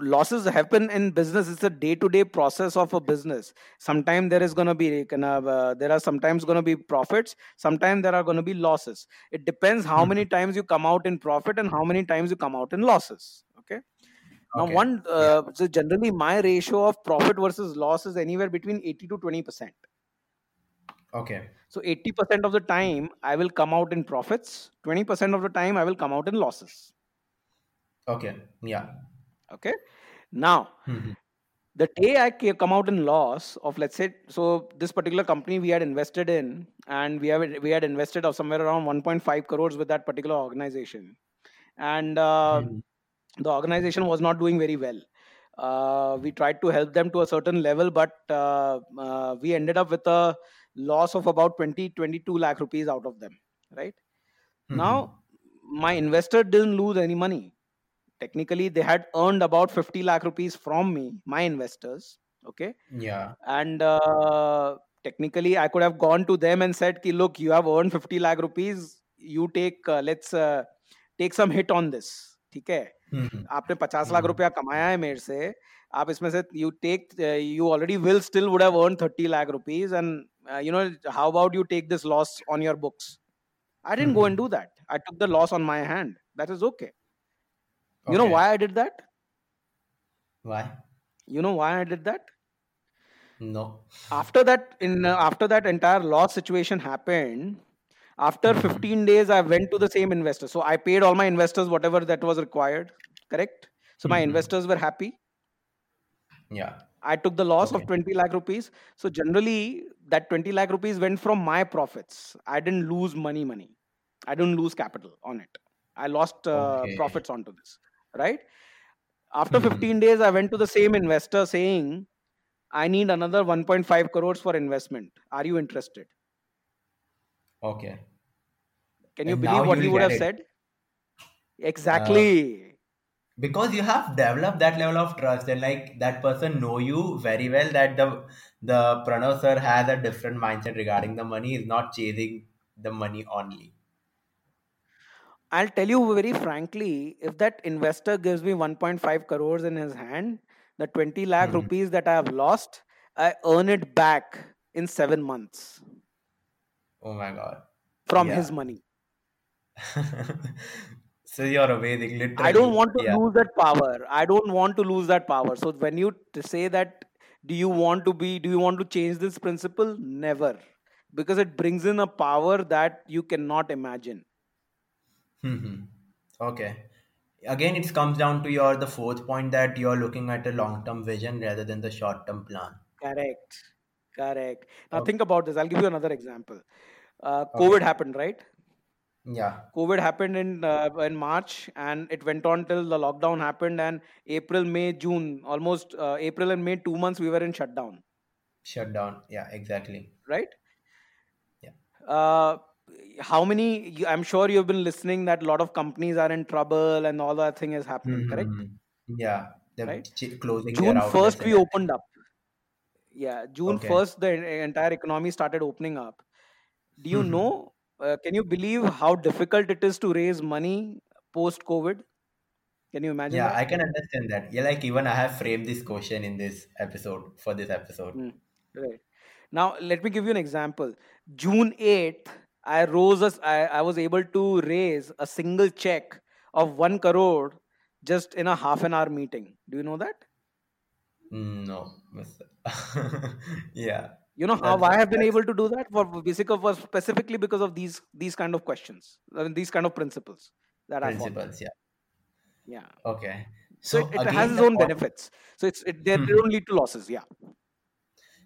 losses happen in business it's a day-to-day process of a business sometimes there is going to be kind of, uh, there are sometimes going to be profits sometimes there are going to be losses it depends how many Hmm. times you come out in profit and how many times you come out in losses okay now Okay. one uh, so generally my ratio of profit versus loss is anywhere between 80 to 20 percent Okay. so 80% of the time I will come out in profits, 20% of the time I will come out in losses. Okay. Yeah. Okay. Now, Mhm. the day I come out in loss of let's say so this particular company we had invested in and we have we had invested of somewhere around 1.5 crores with that particular organization and uh, Mhm. the organization was not doing very well uh, we tried to help them to a certain level but uh, uh, we ended up with a loss of about 20 22 lakh rupees out of them right Mhm. now my investor didn't lose any money technically they had earned about 50 lakh rupees from me my investors okay Yeah. and uh, technically i could have gone to them and said Ki, look you have earned 50 lakh rupees you take uh, let's uh, take some hit on this ठीक है Mhm. आपने 50 lakh Mhm. रुपया कमाया है मेरे से आप इसमें से you take you already will still would have earn 30 lakh rupees and uh, you know how about you take this loss on your books i didn't go and Mhm. do that i took the loss on my hand that is okay you know why i did that Why? you know why i did that No. after that in uh, after that entire loss situation happened after Mhm. 15 days i went to the same investor so i paid all my investors whatever that was required correct so my Mhm. investors were happy Yeah. i took the loss Okay. of 20 lakh rupees so generally that 20 lakh rupees went from my profits i didn't lose money money i didn't lose capital on it i lost uh, Okay. profits onto this right after Mhm. 15 days i went to the same investor saying i need another 1.5 crores for investment are you interested Okay. can you And believe what you he would have it. said exactly because you have developed that level of trust and like that person know you very well that the the Pranav sir has a different mindset regarding the money is not chasing the money only I'll tell you very frankly, if that investor gives me 1.5 crores in his hand, the 20 lakh Mhm. rupees that I have lost, I earn it back in seven months oh my god from yeah his money. so you're amazing I don't want to yeah lose that power. I don't want to lose that power. So when you say that, do you want to be, do you want to change this principle? Never. Because it brings in a power that you cannot imagine. Mhm. okay again it comes down to your the fourth point that you're looking at a long term vision rather than the short term plan Correct. Correct. Now okay think about this. I'll give you another example. Uh, COVID okay happened, right? Yeah. COVID happened in uh, in March, and it went on till the lockdown happened. And April, May, June, almost uh, April and May, two months we were in shutdown, Shut down. Yeah, exactly. right? Yeah. Uh, how many? I'm sure you've been listening that a lot of companies are in trouble and all that thing is happening. Correct? Mm-hmm. Yeah. They're Right? closing June first we opened up. Yeah, June Okay. first the entire economy started opening up. Do you Mm-hmm. know? Uh, can you believe how difficult it is to raise money post COVID? Can you imagine Yeah, that? I can understand that. Yeah, like even I have framed this question in this episode for this episode. Mm, right. Now, let me give you an example. June 8th, I rose, as I, I was able to raise a single check of 1 crore just in a half an hour meeting. Do you know that? No. Yeah, You know how I have been able to do that? For basic of specifically because of these these kind of questions, I mean, these kind of principles that I principles. Yeah. Yeah. Okay. So So it, it has its own benefits. So it's it, they, don't lead to losses. Yeah.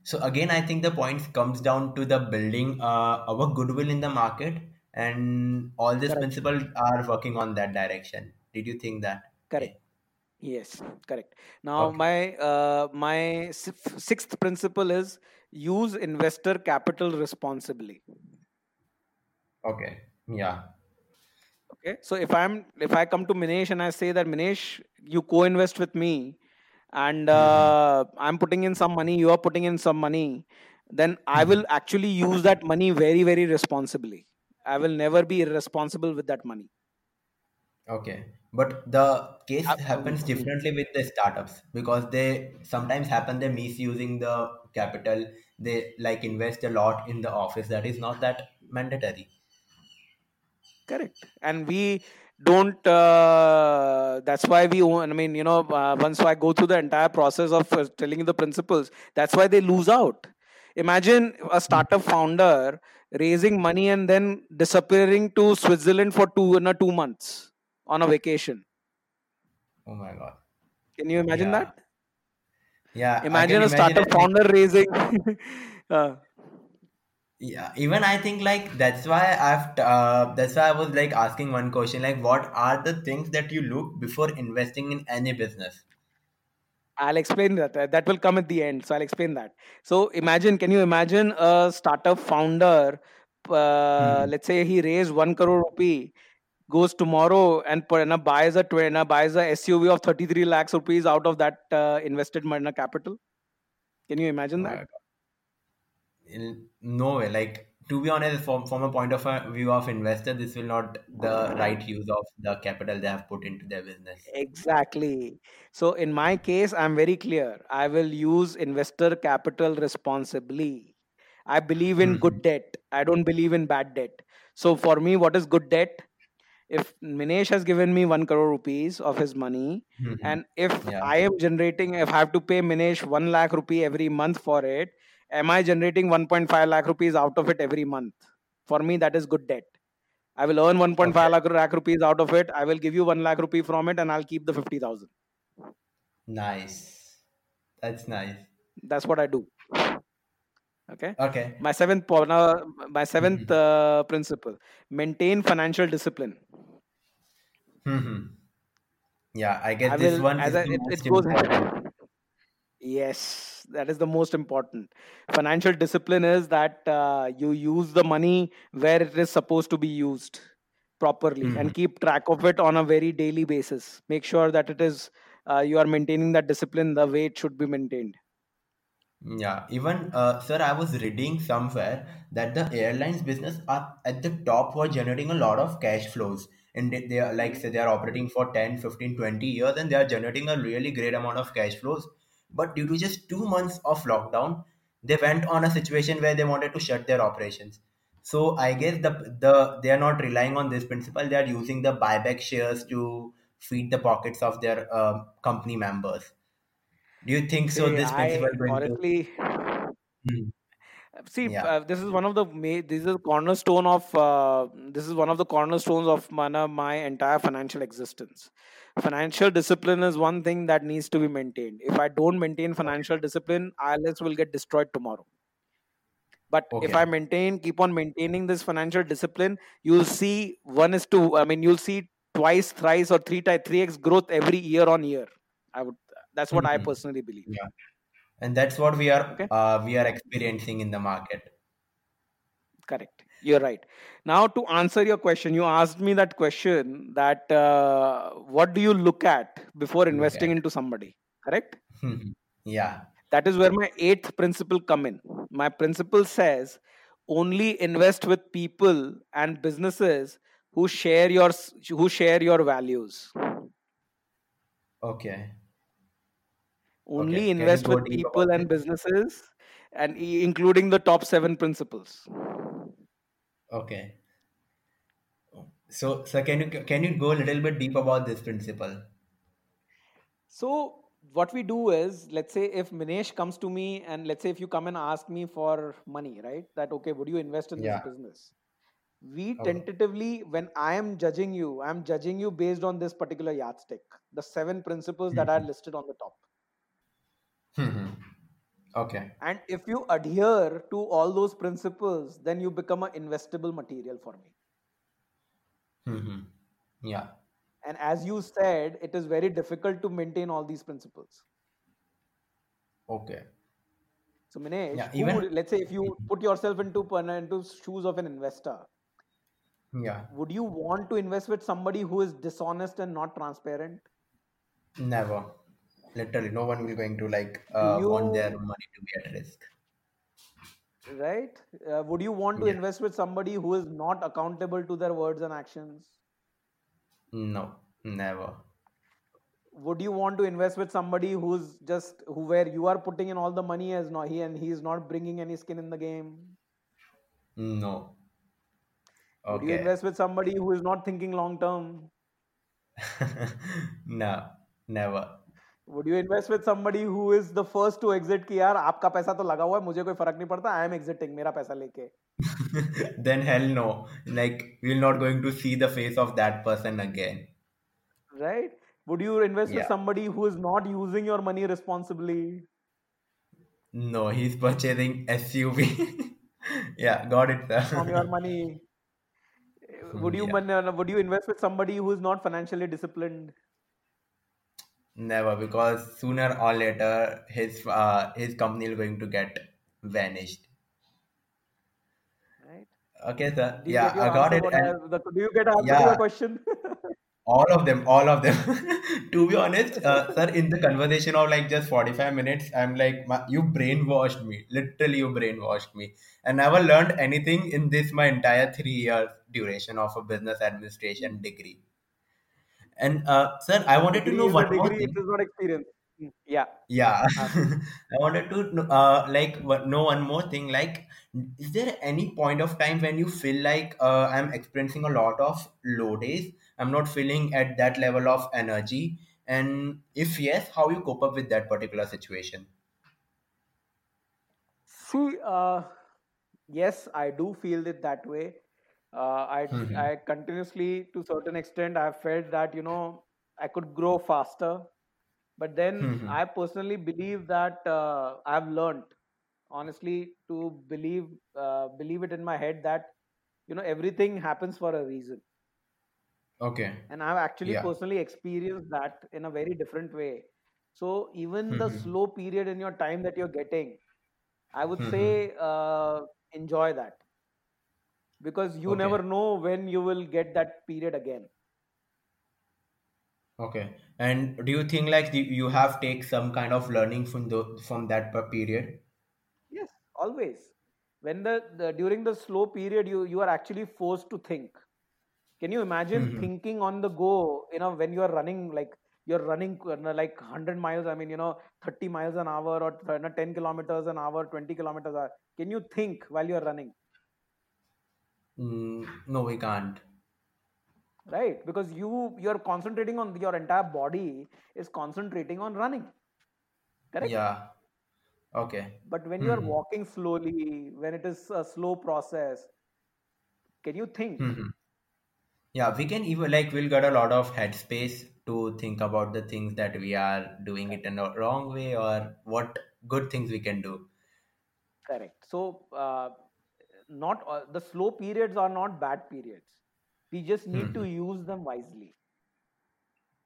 So again, I think the point comes down to the building uh, our goodwill in the market, and all these Correct. principles are working on that direction. Did you think that? Correct. Yes, correct. Now, Okay. my uh, my sixth principle is use investor capital responsibly. Okay. Yeah. Okay, so if I'm if I come to Minesh and I say that Minesh, you co-invest with me, and uh, I'm putting in some money, you are putting in some money, then I will actually use that money very very responsibly. I will never be irresponsible with that money. Okay. But the case Uh, happens differently with the startups because they sometimes happen they're misusing the capital. They like invest a lot in the office. That is not that mandatory. Correct. And we don't, uh, that's why we, own, I mean, you know, uh, once I go through the entire process of uh, telling the principles, that's why they lose out. Imagine a startup founder raising money and then disappearing to Switzerland for two, in a two months on a vacation. Oh my God. Can you imagine Yeah. that? Yeah, Imagine a startup founder raising. uh, yeah, even I think like that's why I've uh, that's why I was like asking one question like what are the things that you look before investing in any business? I'll explain that. Uh, That will come at the end. So I'll explain that. So imagine, can you imagine a startup founder? Uh, Hmm. let's say he raised one crore rupee, goes tomorrow and put, and buys a and buys a SUV of 33 lakhs rupees out of that uh, invested money capital. Can you Oh imagine my that? No way. Like to be honest, from from a point of view of investor, this will not the right use of the capital they have put into their business. Exactly. So in my case, I'm very clear. I will use investor capital responsibly. I believe in good debt. I don't believe in bad debt. So for me, what is good debt? If Minesh has given me one crore rupees of his money, Mhm. and if Yeah. I am generating, if I have to pay Minesh one lakh rupee every month for it, am I generating 1.5 lakh rupees out of it every month? For me, that is good debt. I will earn 1.5 Okay. lakh, lakh rupees out of it. I will give you 1 lakh rupee from it and I'll keep the 50,000. Nice. That's nice. That's what I do. Okay. Okay. My seventh, my seventh Mhm. uh, principle maintain financial discipline. mm-hmm. Yeah, I I this will, one I, it, it goes. Yes, that is the most important. Financial discipline is that uh, you use the money where it is supposed to be used properly Mhm. and keep track of it on a very daily basis. Make sure that it is uh, you are maintaining that discipline the way it should be maintained. Yeah, even uh, sir, I was reading somewhere that the airlines business are at the top who are generating a lot of cash flows. And they, they are like say they are operating for 10, 15, 20 years and they are generating a really great amount of cash flows. But due to just two months of lockdown, they went on a situation where they wanted to shut their operations. So I guess the the they are not relying on this principle. They are using the buyback shares to feed the pockets of their uh, company members. Do you think so? This principle I going honestly Hmm. See Yeah. uh, this is one of the ma- this is a cornerstone of uh, this is one of the cornerstones of my, my entire financial existence. Financial discipline is one thing that needs to be maintained. If i don't maintain financial discipline ils will get destroyed tomorrow. But if i maintain keep on maintaining this financial discipline you'll see one is to i mean you'll see twice thrice or three times 3x growth every year on year. I would that's what i Mhm. personally believe. Yeah. And that's what we are okay uh, we are experiencing in the market. correct you're right now to answer your question you asked me that question that uh, what do you look at before investing at. into somebody correct yeah. that is where my eighth principle come in my principle says only invest with people and businesses who share your who share your values Okay. Only Okay. Invest with people and businesses and including the top 7 principles. Okay. So, so can you can you go a little bit deep about this principle? so what we do is let's say if minesh comes to me and let's say if you come and ask me for money right? That okay would you invest in this business? We tentatively when i am judging you i'm judging you based on this particular yardstick the seven principles that mm-hmm. are listed on the top Mhm. Okay. and if you adhere to all those principles then you become an investable material for me Mhm. Yeah. and as you said it is very difficult to maintain all these principles Okay. so minesh Yeah. Even. would let's say if you put yourself into into shoes of an investor Yeah. would you want to invest with somebody who is dishonest and not transparent Never. Literally, no one will going to like uh, want their money to be at risk. right uh, would you want to Yeah. invest with somebody who is not accountable to their words and actions No. Never. would you want to invest with somebody who's just who where you are putting in all the money as not he and he is not bringing any skin in the game No. okay. would you invest with somebody who is not thinking long term no. Never. would you invest with somebody who is the first to exit कि यार आपका पैसा तो लगा हुआ है मुझे कोई फर्क नहीं पड़ता आई एम एग्जिटिंग मेरा पैसा लेके then hell no. Like we're not going to see the face of that person again. right would you invest with Yeah. somebody who is not using your money responsibly No, he's purchasing SUV. yeah, got it, from your sir. money Hmm, would you yeah. man- would you invest with somebody who is not financially disciplined Never, because sooner or later his uh, his company is going to get vanished. right Okay, sir. do you Yeah, get your I got answer it. what I, And the, do you get answer to yeah, question all of them, all of them. to be honest, uh, sir, in the conversation of like just 45 minutes, I'm like, "Ma- you brainwashed me. Literally, you brainwashed me. I never learned anything in this my entire three years duration of a business administration degree. And uh, sir, I wanted to know one more degree it thing. is not experience Hmm, yeah Yeah, I wanted to uh, like know one more thing. Like, is there any point of time when you feel like uh, I'm experiencing a lot of low days? I'm not feeling at that level of energy, and if yes, how you cope up with that particular situation? see uh, yes i do feel it that way uh, i Mm-hmm. i continuously to certain extent i felt that you know i could grow faster but then Mm-hmm. i personally believe that uh, i've learned honestly to believe uh, believe it in my head that you know everything happens for a reason Okay. and i've actually Yeah. personally experienced that in a very different way so even the Mm-hmm. slow period in your time that you're getting i would Mm-hmm. say uh, enjoy that because you never know when you will get that period again Okay. And do you think like you, have take some kind of learning from the from that period? yes always when the, the during the slow period you you are actually forced to think can you imagine Mm-hmm. thinking on the go you know when you are running like you're running uh, like 100 miles i mean you know 30 miles an hour or 10 kilometers an hour 20 kilometers an hour can you think while you're running Mm, no, we can't. right because you you're concentrating on your entire body is concentrating on running correct Yeah. Okay. but when you are Mm-hmm. walking slowly when it is a slow process can you think Mm-hmm. Yeah, we can even like we'll get a lot of headspace to think about the things that we are doing it in a wrong way or what good things we can do. correct so uh, not uh, the slow periods are not bad periods we just need to hmm use them wisely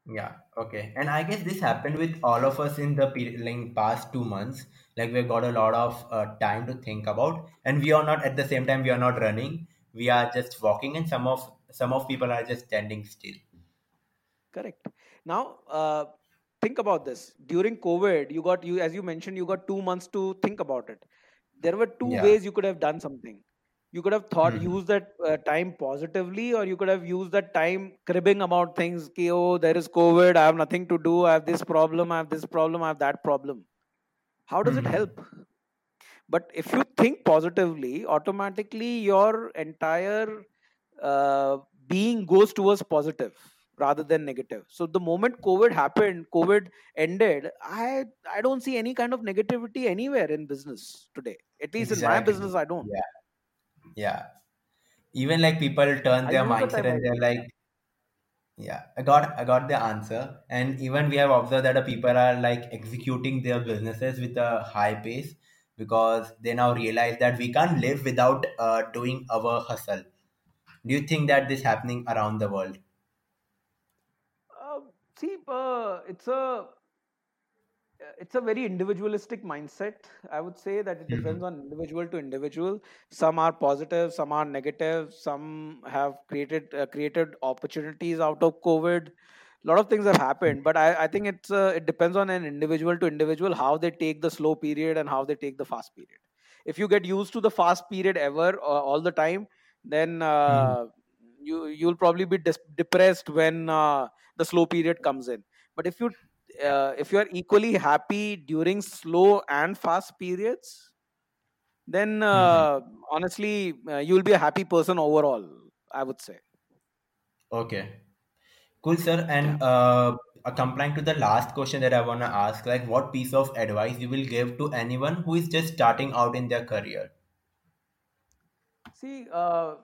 Yeah, okay. And I guess this happened with all of us in the period, like past two months. Like we've got a lot of uh, time to think about, and we are not at the same time we are not running. We are just walking, and some of some of people are just standing still. correct now uh, think about this during covid you got you as you mentioned you got 2 months to think about it there were two Yeah. ways you could have done something you could have thought hmm use that uh, time positively or you could have used that time cribbing about things ki, oh there is covid i have nothing to do i have this problem i have this problem i have that problem. How does it hmm help? But if you think positively automatically your entire uh, being goes towards positive rather than negative. So the moment covid happened covid ended i i don't see any kind of negativity anywhere in business today. At least in my business i don't. Yeah. Yeah. Even like people turn i their mindset and they're like, Yeah, I got I got the answer. And even we have observed that the people are like executing their businesses with a high pace because they now realize that we can't live without uh, doing our hustle. Do you think that this happening around the world? uh, see uh, it's a it's a very individualistic mindset. I would say that it hmm depends on individual to individual. Some are positive some are negative. Some have created uh, created opportunities out of covid. A lot of things have happened but i, I think it's uh, it depends on an individual to individual how they take the slow period and how they take the fast period. If you get used to the fast period ever uh, all the time then uh, you you'll probably be dis- depressed when uh, the slow period comes in. But if you uh, if you are equally happy during slow and fast periods then uh, honestly uh, you'll be a happy person overall i would say Okay, cool, sir. And uh, uh, complying to the last question that I wanna ask, like, what piece of advice you will give to anyone who is just starting out in their career? see uh,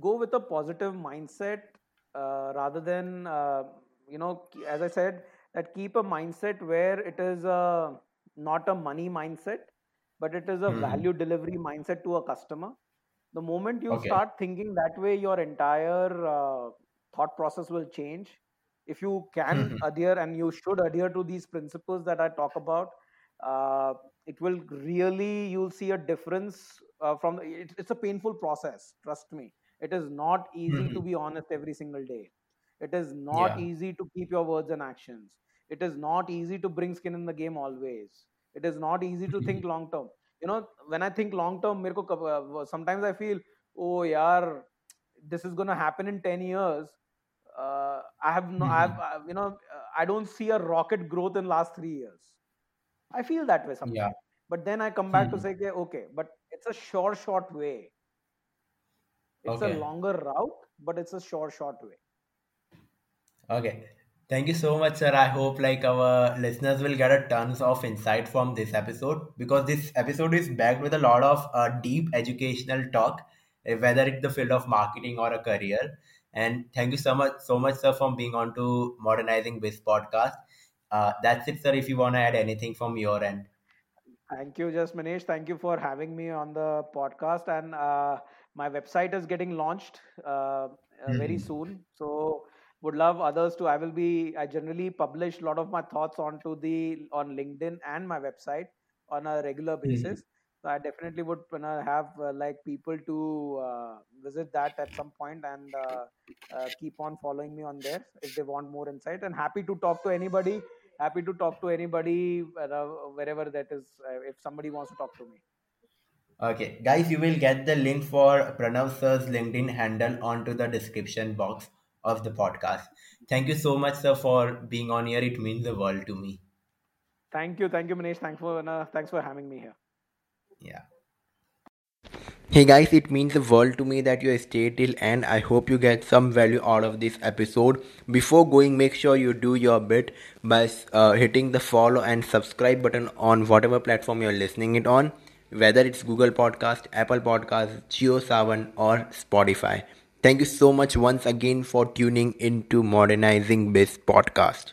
go with a positive mindset uh, rather than uh, you know as i said that keep a mindset where it is uh, not a money mindset but it is a hmm value delivery mindset to a customer. The moment you Okay. start thinking that way your entire uh, thought process will change. If you can hmm adhere and you should adhere to these principles that i talk about uh, it will really you'll see a difference uh, from it, it's a painful process trust me. It is not easy to hmm be honest every single day it is not yeah. easy to keep your words and actions. It is not easy to bring skin in the game always. It is not easy to think long term. You know, when I think long term, uh, sometimes I feel, oh, yeah, this is going to happen in 10 years. Uh, I have no, I've, uh, you know, uh, I don't see a rocket growth in last three years. I feel that way sometimes. Yeah. But then I come back hmm. to say, okay, but it's a short short way. It's okay. a longer route, but it's a short short way. Okay. Thank you so much, sir. I hope like our listeners will get a tons of insight from this episode because this episode is backed with a lot of uh, deep educational talk, eh, whether it's the field of marketing or a career. And thank you so much, so much, sir, for being on to Modernizing Biz podcast. Uh, that's it, sir. If you want to add anything from your end. Thank you, just Manish. Thank you for having me on the podcast. And uh, my website is getting launched uh, uh, very Mhm. soon. So would love others to. I will be. I generally publish a lot of my thoughts onto the on LinkedIn and my website on a regular Mhm. basis. So I definitely would wanna have uh, like people to uh, visit that at some point and uh, uh, keep on following me on there if they want more insight. And happy to talk to anybody happy to talk to anybody wherever that is uh, if somebody wants to talk to me Okay, guys, you will get the link for Pranav sir's LinkedIn handle onto the description box of the podcast. Thank you so much, sir, for being on here. It means the world to me. thank you thank you manish thanks for uh, thanks for having me here Yeah. Hey guys, it means the world to me that you stayed till end. I hope you get some value out of this episode. Before going, make sure you do your bit by uh, hitting the follow and subscribe button on whatever platform you're listening it on, whether it's Google Podcast, Apple Podcast, JioSaavn or Spotify. Thank you so much once again for tuning into Modernizing Biz podcast.